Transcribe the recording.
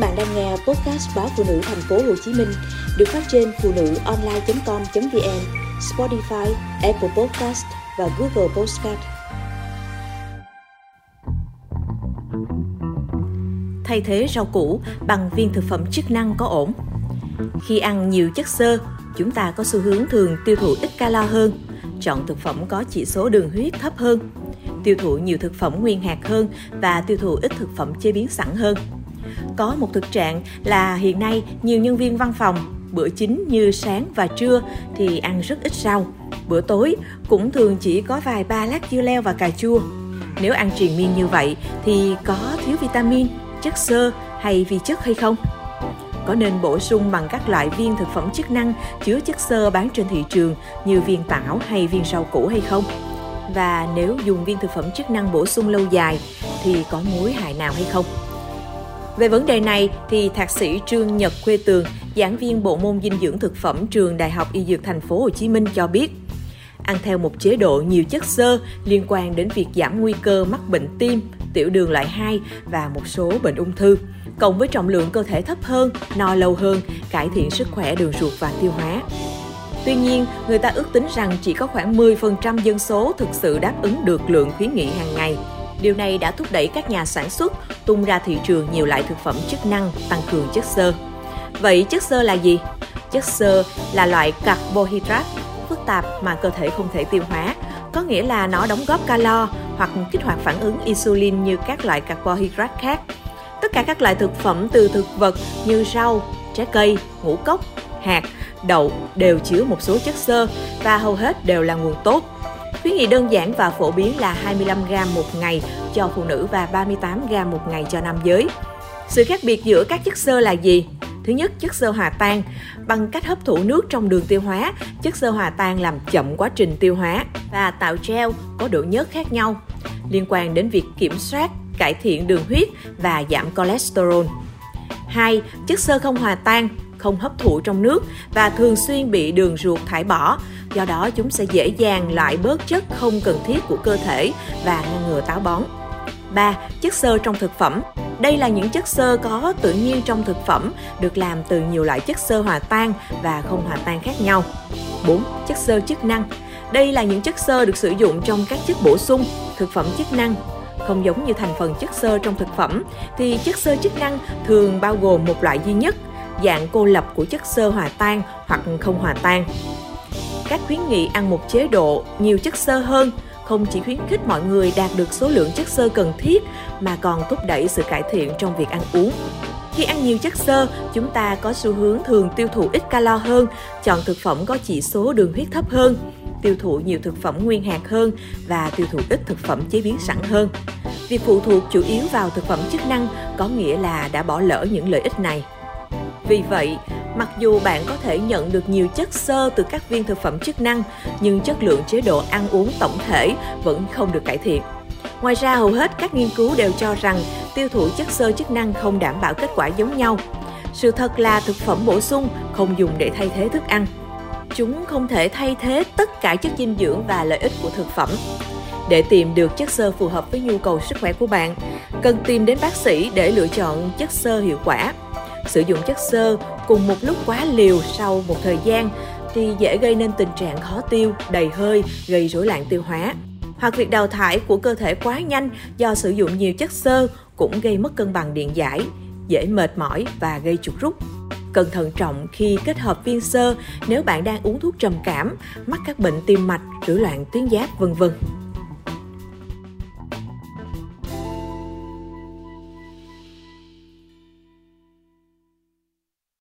bạn đang nghe podcast báo phụ nữ thành phố Hồ Chí Minh được phát trên phụ nữ online.com.vn, Spotify, Apple Podcast và Google Podcast. Thay thế rau củ bằng viên thực phẩm chức năng có ổn. Khi ăn nhiều chất xơ, chúng ta có xu hướng thường tiêu thụ ít calo hơn, chọn thực phẩm có chỉ số đường huyết thấp hơn, tiêu thụ nhiều thực phẩm nguyên hạt hơn và tiêu thụ ít thực phẩm chế biến sẵn hơn. Có một thực trạng là hiện nay nhiều nhân viên văn phòng bữa chính như sáng và trưa thì ăn rất ít rau. Bữa tối cũng thường chỉ có vài ba lát dưa leo và cà chua. Nếu ăn triền miên như vậy thì có thiếu vitamin, chất xơ hay vi chất hay không? Có nên bổ sung bằng các loại viên thực phẩm chức năng chứa chất xơ bán trên thị trường như viên tảo hay viên rau củ hay không? Và nếu dùng viên thực phẩm chức năng bổ sung lâu dài thì có mối hại nào hay không? Về vấn đề này thì thạc sĩ Trương Nhật Khuê Tường, giảng viên bộ môn dinh dưỡng thực phẩm trường Đại học Y Dược Thành phố Hồ Chí Minh cho biết, ăn theo một chế độ nhiều chất xơ liên quan đến việc giảm nguy cơ mắc bệnh tim, tiểu đường loại 2 và một số bệnh ung thư, cộng với trọng lượng cơ thể thấp hơn, no lâu hơn, cải thiện sức khỏe đường ruột và tiêu hóa. Tuy nhiên, người ta ước tính rằng chỉ có khoảng 10% dân số thực sự đáp ứng được lượng khuyến nghị hàng ngày. Điều này đã thúc đẩy các nhà sản xuất tung ra thị trường nhiều loại thực phẩm chức năng tăng cường chất xơ. Vậy chất xơ là gì? Chất xơ là loại carbohydrate phức tạp mà cơ thể không thể tiêu hóa, có nghĩa là nó đóng góp calo hoặc kích hoạt phản ứng insulin như các loại carbohydrate khác. Tất cả các loại thực phẩm từ thực vật như rau, trái cây, ngũ cốc, hạt, đậu đều chứa một số chất xơ và hầu hết đều là nguồn tốt. Khuyến nghị đơn giản và phổ biến là 25 gram một ngày cho phụ nữ và 38 gram một ngày cho nam giới. Sự khác biệt giữa các chất xơ là gì? Thứ nhất, chất xơ hòa tan. Bằng cách hấp thụ nước trong đường tiêu hóa, chất xơ hòa tan làm chậm quá trình tiêu hóa và tạo gel có độ nhớt khác nhau, liên quan đến việc kiểm soát, cải thiện đường huyết và giảm cholesterol. 2. Chất xơ không hòa tan không hấp thụ trong nước và thường xuyên bị đường ruột thải bỏ. Do đó chúng sẽ dễ dàng loại bớt chất không cần thiết của cơ thể và ngăn ngừa táo bón. 3. Chất xơ trong thực phẩm đây là những chất xơ có tự nhiên trong thực phẩm, được làm từ nhiều loại chất xơ hòa tan và không hòa tan khác nhau. 4. Chất xơ chức năng đây là những chất xơ được sử dụng trong các chất bổ sung, thực phẩm chức năng. Không giống như thành phần chất xơ trong thực phẩm, thì chất xơ chức năng thường bao gồm một loại duy nhất, dạng cô lập của chất xơ hòa tan hoặc không hòa tan. Các khuyến nghị ăn một chế độ nhiều chất xơ hơn không chỉ khuyến khích mọi người đạt được số lượng chất xơ cần thiết mà còn thúc đẩy sự cải thiện trong việc ăn uống. Khi ăn nhiều chất xơ, chúng ta có xu hướng thường tiêu thụ ít calo hơn, chọn thực phẩm có chỉ số đường huyết thấp hơn, tiêu thụ nhiều thực phẩm nguyên hạt hơn và tiêu thụ ít thực phẩm chế biến sẵn hơn. Việc phụ thuộc chủ yếu vào thực phẩm chức năng có nghĩa là đã bỏ lỡ những lợi ích này. Vì vậy, mặc dù bạn có thể nhận được nhiều chất xơ từ các viên thực phẩm chức năng, nhưng chất lượng chế độ ăn uống tổng thể vẫn không được cải thiện. Ngoài ra, hầu hết các nghiên cứu đều cho rằng tiêu thụ chất xơ chức năng không đảm bảo kết quả giống nhau. Sự thật là thực phẩm bổ sung không dùng để thay thế thức ăn. Chúng không thể thay thế tất cả chất dinh dưỡng và lợi ích của thực phẩm. Để tìm được chất xơ phù hợp với nhu cầu sức khỏe của bạn, cần tìm đến bác sĩ để lựa chọn chất xơ hiệu quả. Sử dụng chất xơ cùng một lúc quá liều sau một thời gian thì dễ gây nên tình trạng khó tiêu, đầy hơi, gây rối loạn tiêu hóa. Hoặc việc đào thải của cơ thể quá nhanh do sử dụng nhiều chất xơ cũng gây mất cân bằng điện giải, dễ mệt mỏi và gây chuột rút. Cần thận trọng khi kết hợp viên xơ nếu bạn đang uống thuốc trầm cảm, mắc các bệnh tim mạch, rối loạn tuyến giáp vân vân.